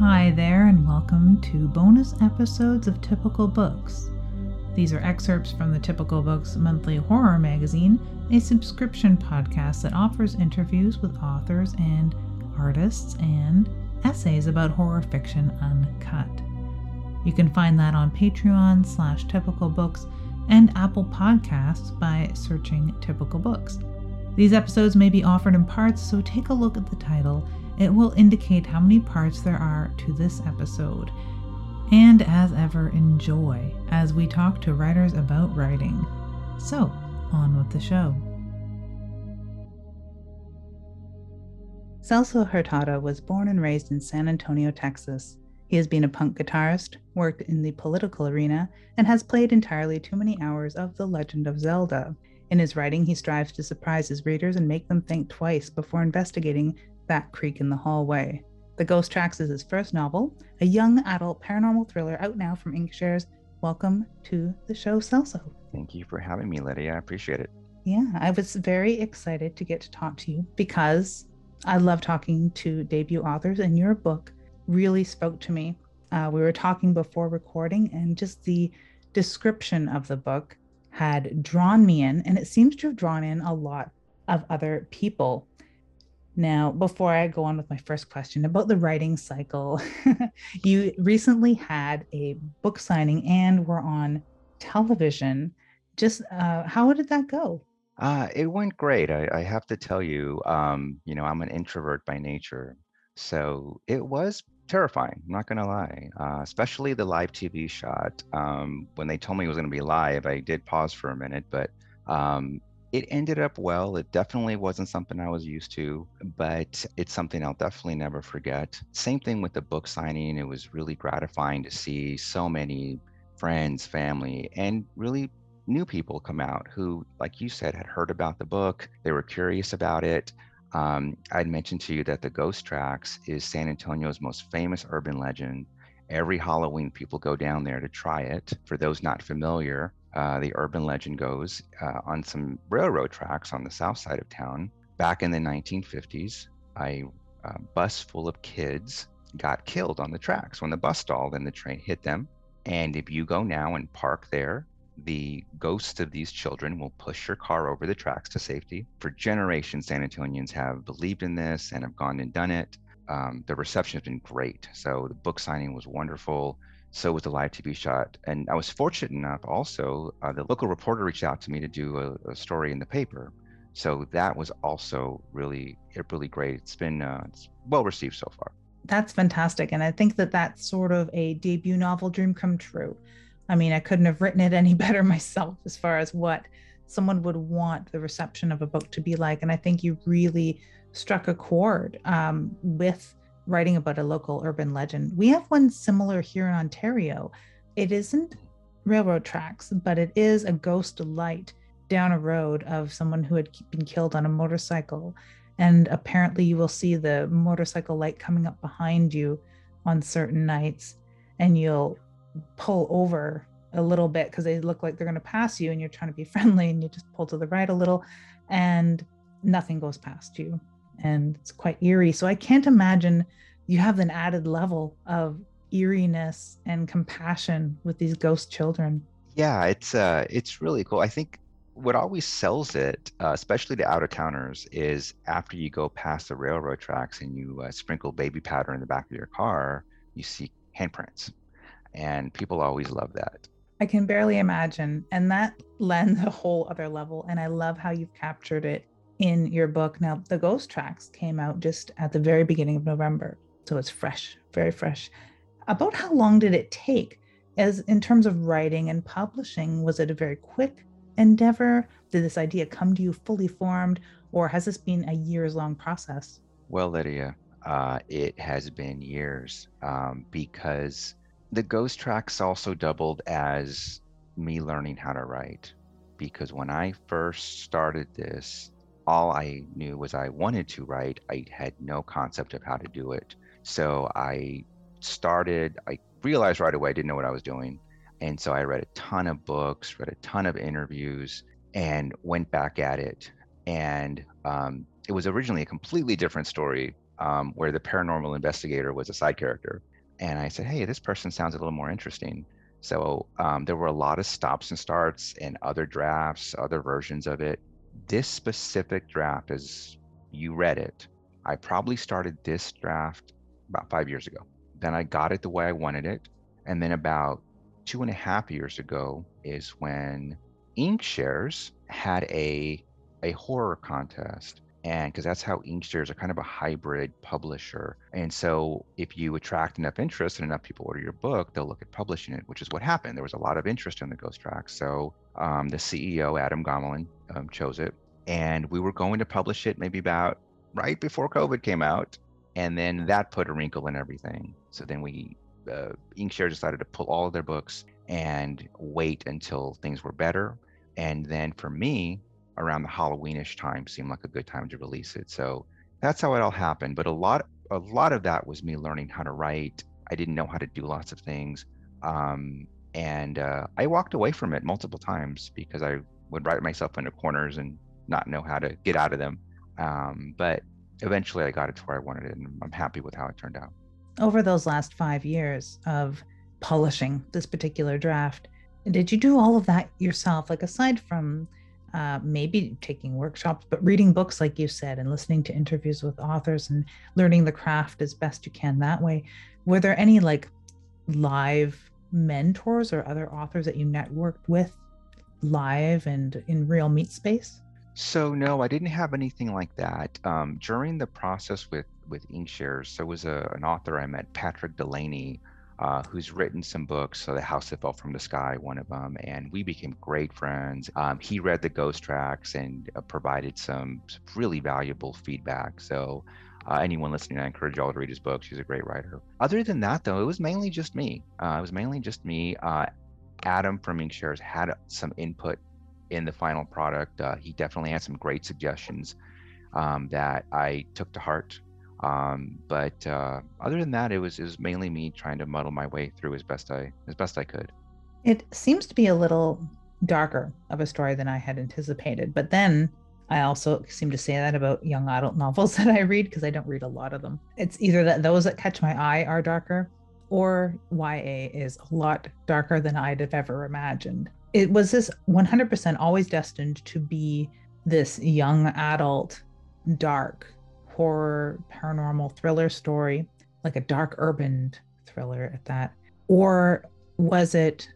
Hi there, and welcome to bonus episodes of Typical Books. These are excerpts from the Typical Books monthly horror magazine, a subscription podcast that offers interviews with authors and artists and essays about horror fiction uncut. You can find that on Patreon slash Typical Books and Apple Podcasts by searching Typical Books. These episodes may be offered in parts, so take a look at the title. It will indicate how many parts there are to this episode. And as ever, enjoy as we talk to writers about writing. So, on with the show. Celso Hurtado was born and raised in San Antonio, Texas. He has been a punk guitarist, worked in the political arena, and has played entirely too many hours of The Legend of Zelda. In his writing, he strives to surprise his readers and make them think twice before investigating that creak in the hallway. The Ghost Tracks is his first novel, a young adult paranormal thriller out now from Inkshares. Welcome to the show, Celso. Thank you for having me, Lydia. I appreciate it. Yeah, I was very excited to get to talk to you because I love talking to debut authors, and your book really spoke to me. Uh, we were talking before recording, and just the description of the book had drawn me in, and it seems to have drawn in a lot of other people. Now, before I go on with my first question about the writing cycle, you recently had a book signing and were on television. Just uh, how did that go? Uh, it went great. I, I have to tell you, um, you know, I'm an introvert by nature. So it was terrifying. I'm not gonna lie, uh, especially the live TV shot. Um, when they told me it was gonna be live, I did pause for a minute, but um, it ended up well. It definitely wasn't something I was used to, but it's something I'll definitely never forget. Same thing with the book signing. It was really gratifying to see so many friends, family, and really new people come out who, like you said, had heard about the book. They were curious about it. Um, I'd mentioned to you that the Ghost Tracks is San Antonio's most famous urban legend. Every Halloween, people go down there to try it. For those not familiar, uh, the urban legend goes uh, on some railroad tracks on the south side of town. Back in the 1950s, a, bus full of kids got killed on the tracks. When the bus stalled and the train hit them, and if you go now and park there, the ghosts of these children will push your car over the tracks to safety. For generations, San Antonians have believed in this and have gone and done it. Um, the reception has been great. So the book signing was wonderful. So was the live TV shot. And I was fortunate enough also, uh, the local reporter reached out to me to do a, a, story in the paper. So that was also really, really great. It's been uh, it's well received so far. That's fantastic. And I think that that's sort of a debut novel dream come true. I mean, I couldn't have written it any better myself as far as what someone would want the reception of a book to be like. And I think you really struck a chord um, with writing about a local urban legend. We have one similar here in Ontario. It isn't railroad tracks, but it is a ghost light down a road of someone who had been killed on a motorcycle. And apparently, you will see the motorcycle light coming up behind you on certain nights, and you'll pull over a little bit because they look like they're going to pass you and you're trying to be friendly and you just pull to the right a little and nothing goes past you and it's quite eerie so i can't imagine you have an added level of eeriness and compassion with these ghost children yeah it's uh it's really cool i think what always sells it uh, especially to out of towners is after you go past the railroad tracks and you uh, sprinkle baby powder in the back of your car you see handprints and people always love that. I can barely imagine. And that lends a whole other level. And I love how you've captured it in your book. Now, the Ghost Tracks came out just at the very beginning of November. So it's fresh, very fresh. About how long did it take? As in terms of writing and publishing, was it a very quick endeavor? Did this idea come to you fully formed, or has this been a years long process? Well, Lydia, uh, it has been years um, because the ghost tracks also doubled as me learning how to write because when I first started this, all I knew was I wanted to write. I had no concept of how to do it. So I started, I realized right away I didn't know what I was doing. And so I read a ton of books, read a ton of interviews, and went back at it. And um, it was originally a completely different story um, where the paranormal investigator was a side character. And I said, hey, this person sounds a little more interesting. So um, there were a lot of stops and starts and other drafts, other versions of it. This specific draft, as you read it, I probably started this draft about five years ago. Then I got it the way I wanted it. And then about two and a half years ago is when Inkshares had a a horror contest and because that's how Inkshares are kind of a hybrid publisher. And so if you attract enough interest and enough people order your book, they'll look at publishing it, which is what happened. There was a lot of interest in the Ghost Track. So um, the CEO, Adam Gomolin, um, chose it. And we were going to publish it maybe about right before COVID came out. And then that put a wrinkle in everything. So then we, uh, Inkshare decided to pull all of their books and wait until things were better. And then for me, around the Halloweenish time seemed like a good time to release it. So that's how it all happened. But a lot, a lot of that was me learning how to write. I didn't know how to do lots of things, um, and uh, I walked away from it multiple times because I would write myself into corners and not know how to get out of them. Um, but eventually, I got it to where I wanted it, and I'm happy with how it turned out. Over those last five years of polishing this particular draft, did you do all of that yourself? Like aside from uh, maybe taking workshops, but reading books, like you said, and listening to interviews with authors and learning the craft as best you can that way. Were there any like live mentors or other authors that you networked with live and in real meet space? So no, I didn't have anything like that. Um, during the process with with Inkshares, there was a, an author I met, Patrick Delaney, uh, who's written some books. So, The House That Fell from the Sky, one of them, and we became great friends. Um, he read the ghost tracks and uh, provided some, really valuable feedback. So, uh, anyone listening, I encourage y'all to read his books. He's a great writer. Other than that, though, it was mainly just me. Uh, it was mainly just me. Uh, Adam from Inkshares had some input in the final product. Uh, he definitely had some great suggestions um, that I took to heart um, but uh, other than that, it was it was mainly me trying to muddle my way through as best I as best I could. It seems to be a little darker of a story than I had anticipated. But then I also seem to say that about young adult novels that I read because I don't read a lot of them. It's either that those that catch my eye are darker or YA is a lot darker than I'd have ever imagined. It was this 100% always destined to be this young adult dark horror, paranormal thriller story, like a dark urban thriller at that? Or was it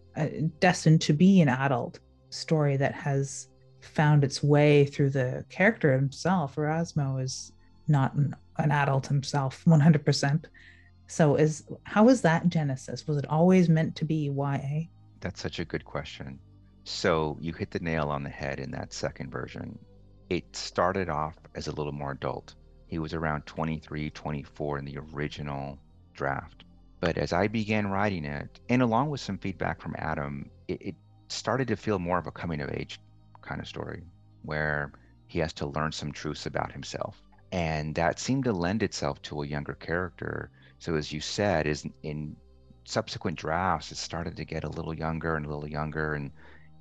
destined to be an adult story that has found its way through the character himself? Erasmo is not an, an adult himself, 100%. So is how was that genesis? Was it always meant to be YA? That's such a good question. So you hit the nail on the head in that second version. It started off as a little more adult. He was around 23, 24 in the original draft. But as I began writing it, and along with some feedback from Adam, it, it started to feel more of a coming of age kind of story where he has to learn some truths about himself. And that seemed to lend itself to a younger character. So, as you said, is in subsequent drafts, it started to get a little younger and a little younger, and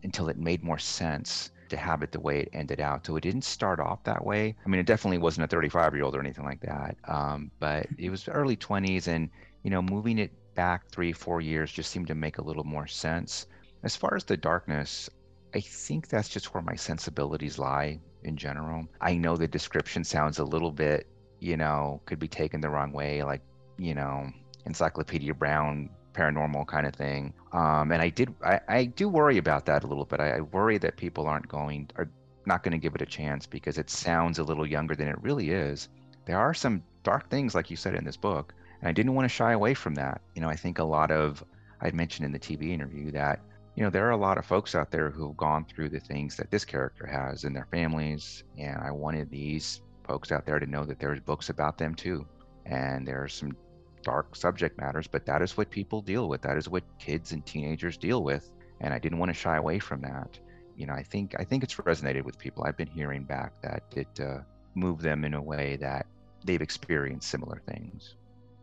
until it made more sense to it the way it ended out. So it didn't start off that way. I mean, it definitely wasn't a 35 year old or anything like that. Um, but it was early 20s, and you know, moving it back three, four years just seemed to make a little more sense. As far as the darkness, I think that's just where my sensibilities lie in general. I know the description sounds a little bit, you know, could be taken the wrong way, like, you know, Encyclopedia Brown paranormal kind of thing. Um, and I did, I, I do worry about that a little bit. I, I worry that people aren't going, are not going to give it a chance because it sounds a little younger than it really is. There are some dark things, like you said in this book, and I didn't want to shy away from that. You know, I think a lot of, I'd mentioned in the TV interview that, you know, there are a lot of folks out there who've gone through the things that this character has in their families. And I wanted these folks out there to know that there's books about them too. And there are some dark subject matters, but that is what people deal with. That is what kids and teenagers deal with. And I didn't want to shy away from that. You know, I think I think it's resonated with people. I've been hearing back that it uh, moved them in a way that they've experienced similar things.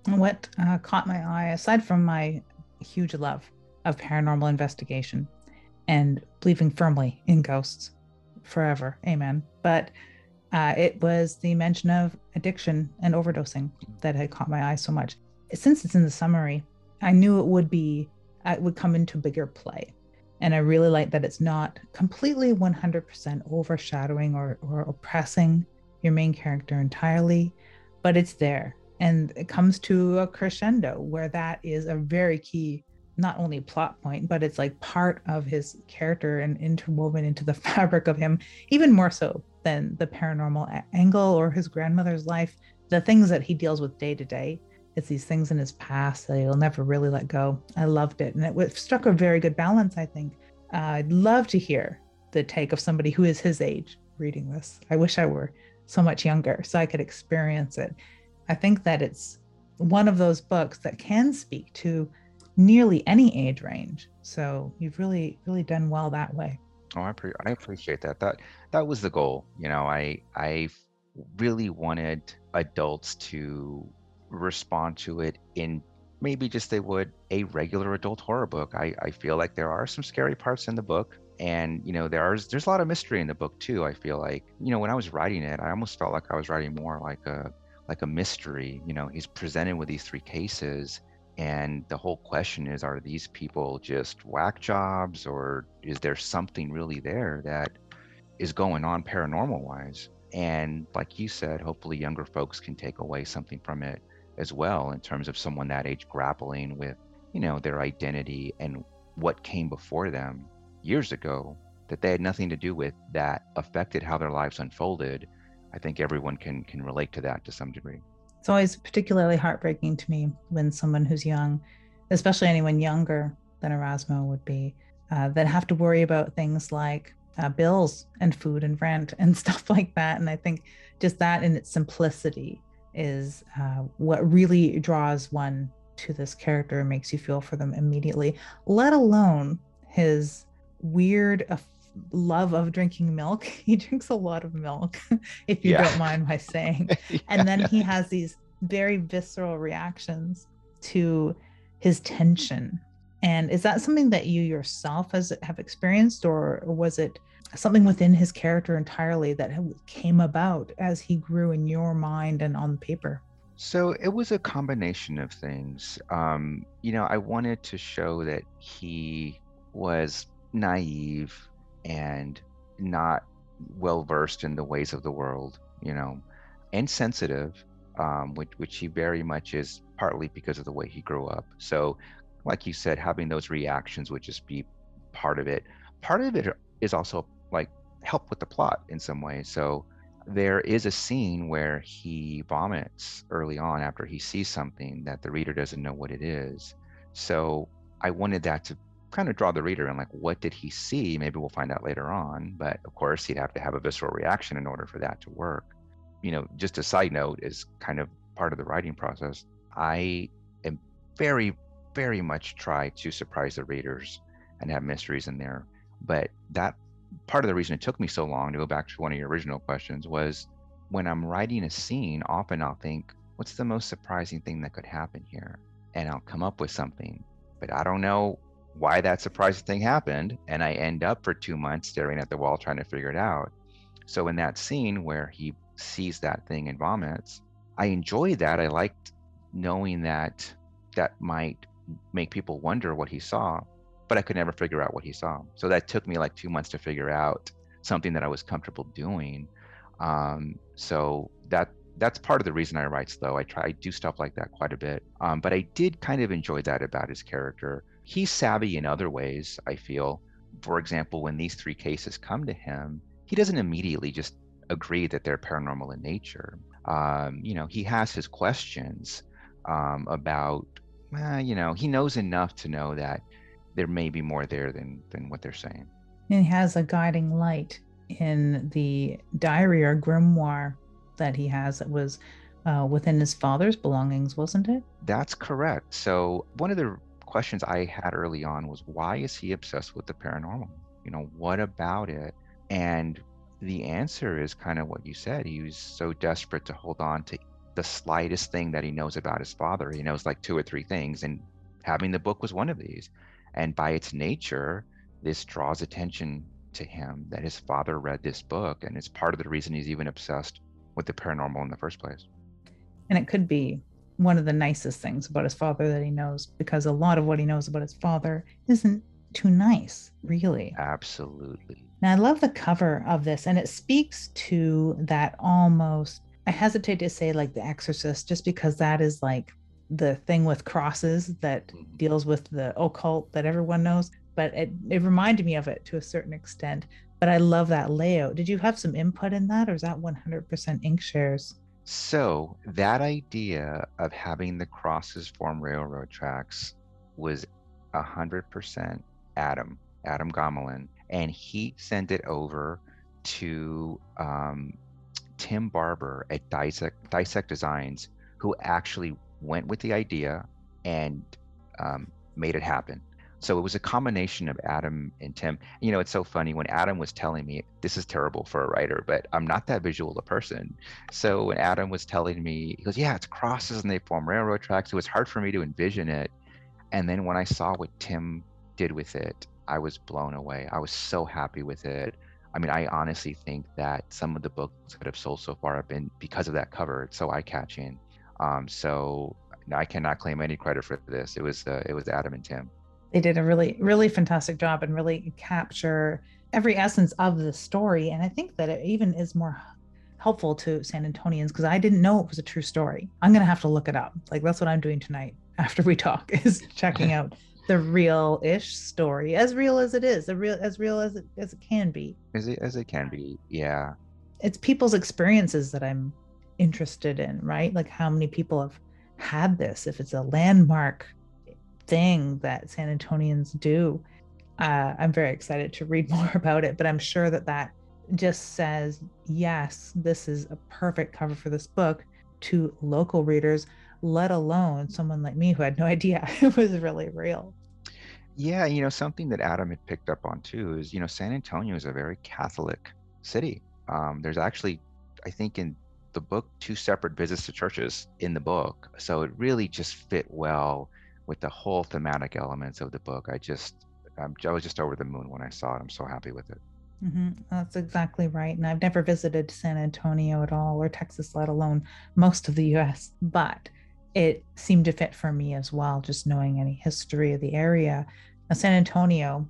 What uh, caught my eye, aside from my huge love of paranormal investigation and believing firmly in ghosts forever, amen. But Uh, it was the mention of addiction and overdosing that had caught my eye so much. Since it's in the summary, I knew it would be, uh, it would come into bigger play. And I really like that it's not completely 100% overshadowing or, or oppressing your main character entirely, but it's there. And it comes to a crescendo where that is a very key, not only plot point, but it's like part of his character and interwoven into the fabric of him, even more so than the paranormal angle or his grandmother's life. The things that he deals with day to day, it's these things in his past that he'll never really let go. I loved it. And it struck a very good balance, I think. Uh, I'd love to hear the take of somebody who is his age reading this. I wish I were so much younger so I could experience it. I think that it's one of those books that can speak to nearly any age range. So you've really, really done well that way. Oh, I, pre- I appreciate that. That that was the goal. You know, I I really wanted adults to respond to it in maybe just they would a regular adult horror book. I, I feel like there are some scary parts in the book. And you know, there's there's a lot of mystery in the book too. I feel like, you know, when I was writing it, I almost felt like I was writing more like a like a mystery. You know, he's presented with these three cases and the whole question is are these people just whack jobs or is there something really there that is going on paranormal wise? And like you said, hopefully younger folks can take away something from it as well in terms of someone that age grappling with, you know, their identity and what came before them years ago that they had nothing to do with that affected how their lives unfolded. I think everyone can can relate to that to some degree. It's always particularly heartbreaking to me when someone who's young, especially anyone younger than Erasmo would be, uh, that have to worry about things like uh, bills and food and rent and stuff like that. And I think just that in its simplicity is uh, what really draws one to this character and makes you feel for them immediately, let alone his weird uh, love of drinking milk. He drinks a lot of milk, if you yeah. don't mind my saying. yeah. And then he has these very visceral reactions to his tension. And is that something that you yourself has have experienced, or was it something within his character entirely that came about as he grew in your mind and on paper? So it was a combination of things. Um, you know, I wanted to show that he was naive and not well versed in the ways of the world, you know, and sensitive, um, which, which he very much is partly because of the way he grew up. So, like you said, having those reactions would just be part of it. Part of it is also like help with the plot in some way. So there is a scene where he vomits early on after he sees something that the reader doesn't know what it is. So I wanted that to kind of draw the reader in like what did he see? Maybe we'll find out later on, but of course he'd have to have a visceral reaction in order for that to work. You know, just a side note is kind of part of the writing process. I am very, very much try to surprise the readers and have mysteries in there. But that part of the reason it took me so long to go back to one of your original questions was when I'm writing a scene, often I'll think, what's the most surprising thing that could happen here? And I'll come up with something, but I don't know why that surprising thing happened. And I end up for two months staring at the wall trying to figure it out. So in that scene where he sees that thing and vomits, I enjoyed that. I liked knowing that that might make people wonder what he saw but I could never figure out what he saw. So that took me like two months to figure out something that I was comfortable doing. Um, so that that's part of the reason I write slow. I try I do stuff like that quite a bit. Um, but I did kind of enjoy that about his character. He's savvy in other ways, I feel. For example, when these three cases come to him, he doesn't immediately just agree that they're paranormal in nature. Um, you know, he has his questions um, about, uh, you know, he knows enough to know that there may be more there than than what they're saying. And he has a guiding light in the diary or grimoire that he has that was uh, within his father's belongings, wasn't it? That's correct. So one of the questions I had early on was why is he obsessed with the paranormal? You know, what about it? And the answer is kind of what you said. He was so desperate to hold on to the slightest thing that he knows about his father. He knows like two or three things, and having the book was one of these. And by its nature, this draws attention to him that his father read this book, and it's part of the reason he's even obsessed with the paranormal in the first place. And it could be one of the nicest things about his father that he knows, because a lot of what he knows about his father isn't too nice, really. Absolutely. Now, I love the cover of this, and it speaks to that almost, I hesitate to say like The Exorcist, just because that is like the thing with crosses that mm-hmm. deals with the occult that everyone knows. But it, it reminded me of it to a certain extent. But I love that layout. Did you have some input in that, or is that 100% Inkshares? So, that idea of having the crosses form railroad tracks was 100% Adam, Adam Gomolin and he sent it over to um, Tim Barber at Dissect, Dissect Designs, who actually went with the idea and um, made it happen. So it was a combination of Adam and Tim. You know, it's so funny when Adam was telling me this is terrible for a writer, but I'm not that visual a person. So when Adam was telling me, he goes, "Yeah, it's crosses and they form railroad tracks." It was hard for me to envision it. And then when I saw what Tim did with it, I was blown away. I was so happy with it. I mean, I honestly think that some of the books that have sold so far have been because of that cover. It's so eye-catching. Um, so I cannot claim any credit for this. It was uh, it was Adam and Tim. They did a really really fantastic job and really capture every essence of the story. And I think that it even is more helpful to San Antonians because I didn't know it was a true story. I'm gonna have to look it up. Like that's what I'm doing tonight after we talk is checking out the real-ish story, as real as it is, as real as real as it as it can be. As it as it can be, yeah. It's people's experiences that I'm interested in, right? Like how many people have had this, if it's a landmark thing that San Antonians do. Uh, I'm very excited to read more about it, but I'm sure that that just says, yes, this is a perfect cover for this book to local readers, let alone someone like me who had no idea it was really real. Yeah, you know, something that Adam had picked up on too is, you know, San Antonio is a very Catholic city. Um, there's actually, I think, in the book, two separate visits to churches in the book. So it really just fit well with the whole thematic elements of the book. I just, I'm, I was just over the moon when I saw it. I'm so happy with it. Mm-hmm. That's exactly right. And I've never visited San Antonio at all or Texas, let alone most of the US, but it seemed to fit for me as well, just knowing any history of the area. Now, San Antonio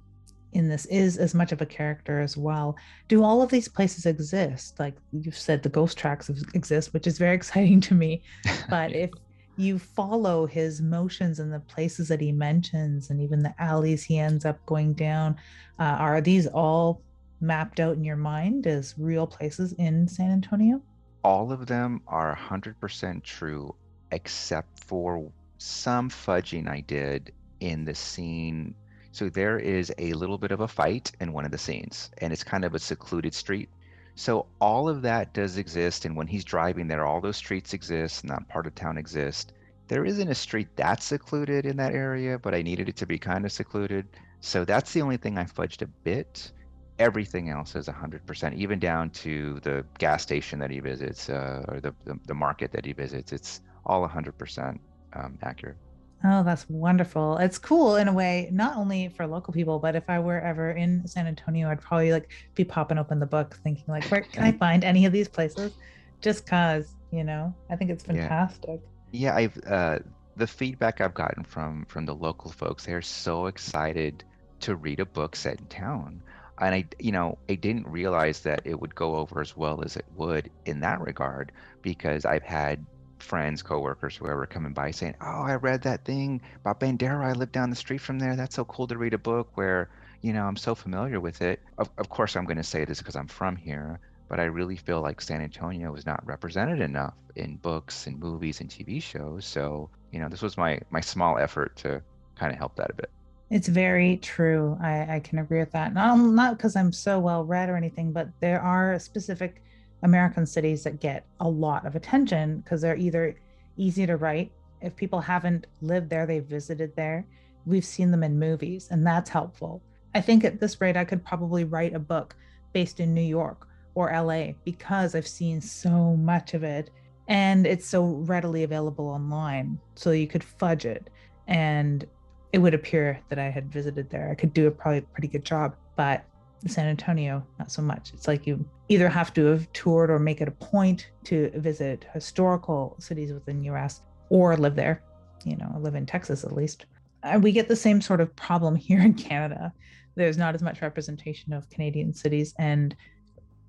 in this is as much of a character as well. Do all of these places exist? Like you've said, the ghost tracks exist, which is very exciting to me. But if you follow his motions and the places that he mentions, and even the alleys he ends up going down, uh, are these all mapped out in your mind as real places in San Antonio? All of them are 100% true, except for some fudging I did in the scene so there is a little bit of a fight in one of the scenes, and it's kind of a secluded street. So all of that does exist, and when he's driving there, all those streets exist, and that part of town exists. There isn't a street that's secluded in that area, but I needed it to be kind of secluded. So that's the only thing I fudged a bit. Everything else is 100%, even down to the gas station that he visits uh, or the, the, the, market that he visits. It's all 100% um, accurate. Oh, that's wonderful. It's cool in a way, not only for local people, but if I were ever in San Antonio, I'd probably like be popping open the book thinking like, where can I find any of these places? Just cause, you know, I think it's fantastic. Yeah, yeah I've uh the feedback I've gotten from from the local folks, they're so excited to read a book set in town. And I, you know, I didn't realize that it would go over as well as it would in that regard because I've had friends, coworkers, whoever coming by saying, "Oh, I read that thing about Bandera. I live down the street from there. That's so cool to read a book where you know I'm so familiar with it." Of, of course, I'm going to say this because I'm from here, but I really feel like San Antonio is not represented enough in books and movies and TV shows. So you know, this was my my small effort to kind of help that a bit. It's very true. I, I can agree with that. Not not because I'm so well read or anything, but there are specific American cities that get a lot of attention because they're either easy to write. If people haven't lived there, they've visited there. We've seen them in movies, and that's helpful. I think at this rate, I could probably write a book based in New York or LA because I've seen so much of it and it's so readily available online. So you could fudge it and it would appear that I had visited there. I could do a probably pretty good job, but San Antonio, not so much. It's like you either have to have toured or make it a point to visit historical cities within US or live there, you know, live in Texas at least. And we get the same sort of problem here in Canada. There's not as much representation of Canadian cities. And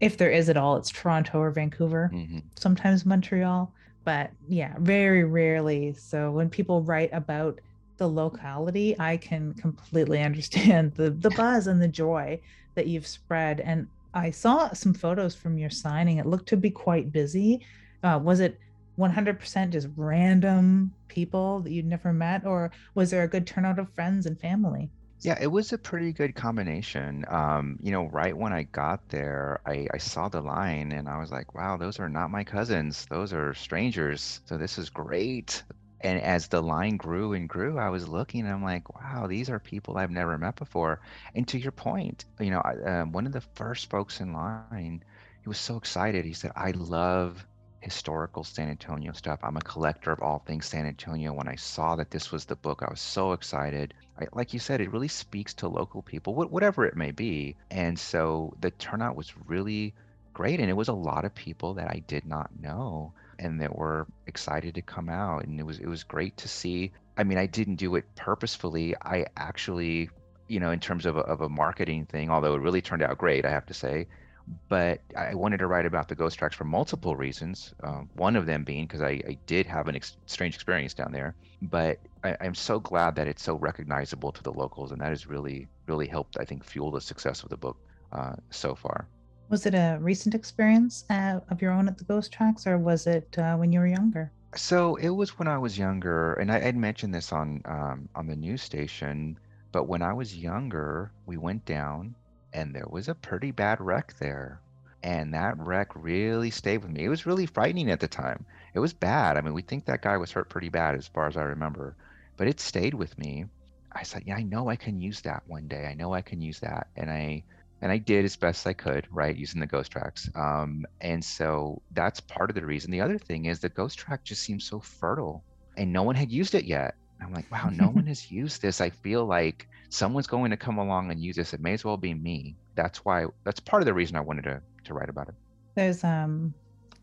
if there is at all, it's Toronto or Vancouver, mm-hmm. sometimes Montreal. But yeah, very rarely. So when people write about the locality, I can completely understand the the buzz and the joy that you've spread. And I saw some photos from your signing. It looked to be quite busy. Uh, was it 100% just random people that you'd never met, or was there a good turnout of friends and family? Yeah, it was a pretty good combination. Um, you know, right when I got there, I, I saw the line and I was like, wow, those are not my cousins. Those are strangers. So this is great. And as the line grew and grew, I was looking and I'm like, wow, these are people I've never met before. And to your point, you know, uh, one of the first folks in line, he was so excited. He said, I love historical San Antonio stuff. I'm a collector of all things San Antonio. When I saw that this was the book, I was so excited. I, like you said, it really speaks to local people, wh- whatever it may be. And so the turnout was really great. And it was a lot of people that I did not know and that were excited to come out. And it was it was great to see. I mean, I didn't do it purposefully. I actually, you know, in terms of a, of a marketing thing, although it really turned out great, I have to say but I wanted to write about the ghost tracks for multiple reasons. Um, one of them being because I, I, did have an ex- strange experience down there, but I, am so glad that it's so recognizable to the locals, and that has really, really helped, I think, fuel the success of the book uh, so far. Was it a recent experience uh, of your own at the ghost tracks, or was it uh, when you were younger? So it was when I was younger, and I had mentioned this on um, on the news station. But when I was younger, we went down and there was a pretty bad wreck there. And that wreck really stayed with me. It was really frightening at the time. It was bad. I mean, we think that guy was hurt pretty bad as far as I remember, but it stayed with me. I said, yeah, I know I can use that one day. I know I can use that. And I, and I did as best I could, right, using the ghost tracks. Um, and so that's part of the reason. The other thing is the ghost track just seems so fertile, and no one had used it yet. I'm like, wow, no one has used this. I feel like someone's going to come along and use this. It may as well be me. That's why. That's part of the reason I wanted to to write about it. There's um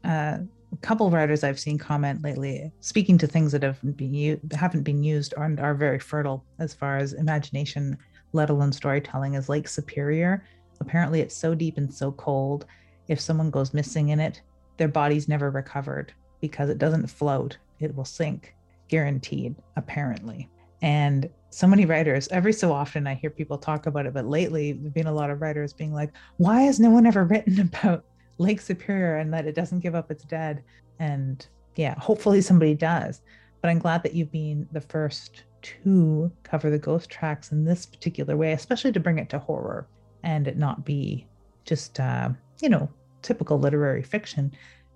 uh, a couple of writers I've seen comment lately, speaking to things that have been u- haven't been used and are very fertile as far as imagination, let alone storytelling, is Lake Superior. Apparently, it's so deep and so cold. If someone goes missing in it, their body's never recovered because it doesn't float; it will sink, guaranteed. Apparently, and so many writers, every so often I hear people talk about it, but lately there've been a lot of writers being like, why has no one ever written about Lake Superior and that it doesn't give up its dead? And yeah, hopefully somebody does. But I'm glad that you've been the first to cover the ghost tracks in this particular way, especially to bring it to horror and it not be just, uh, you know, typical literary fiction.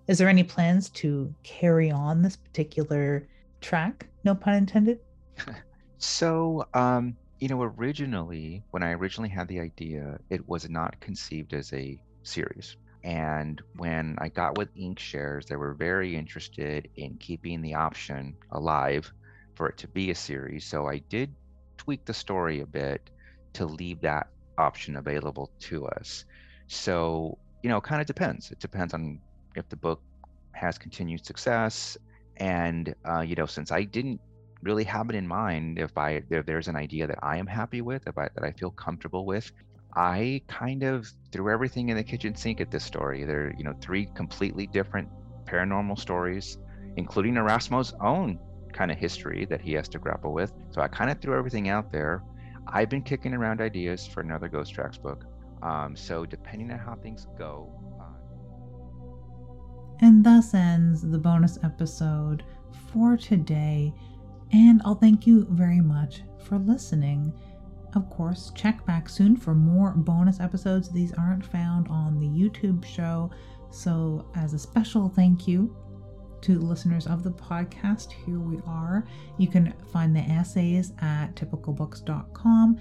Is there any plans to carry on this particular track? No pun intended. So, um, you know, originally, when I originally had the idea, it was not conceived as a series. And when I got with Inkshares, they were very interested in keeping the option alive for it to be a series. So I did tweak the story a bit to leave that option available to us. So, you know, it kind of depends. It depends on if the book has continued success. And, uh, you know, since I didn't really have it in mind if I if there's an idea that I am happy with, if I, that I feel comfortable with. I kind of threw everything in the kitchen sink at this story. There, you know, three completely different paranormal stories, including Erasmo's own kind of history that he has to grapple with. So I kind of threw everything out there. I've been kicking around ideas for another Ghost Tracks book. Um, so depending on how things go. Uh... And thus ends the bonus episode for today. And I'll thank you very much for listening. Of course, check back soon for more bonus episodes. These aren't found on the YouTube show. So, as a special thank you to listeners of the podcast, here we are. You can find the essays at typicalbooks.com.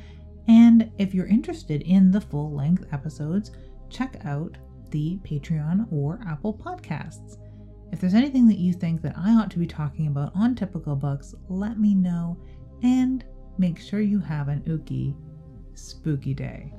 And if you're interested in the full length episodes, check out the Patreon or Apple Podcasts. If there's anything that you think that I ought to be talking about on Typical Books, let me know and make sure you have an ookie spooky day.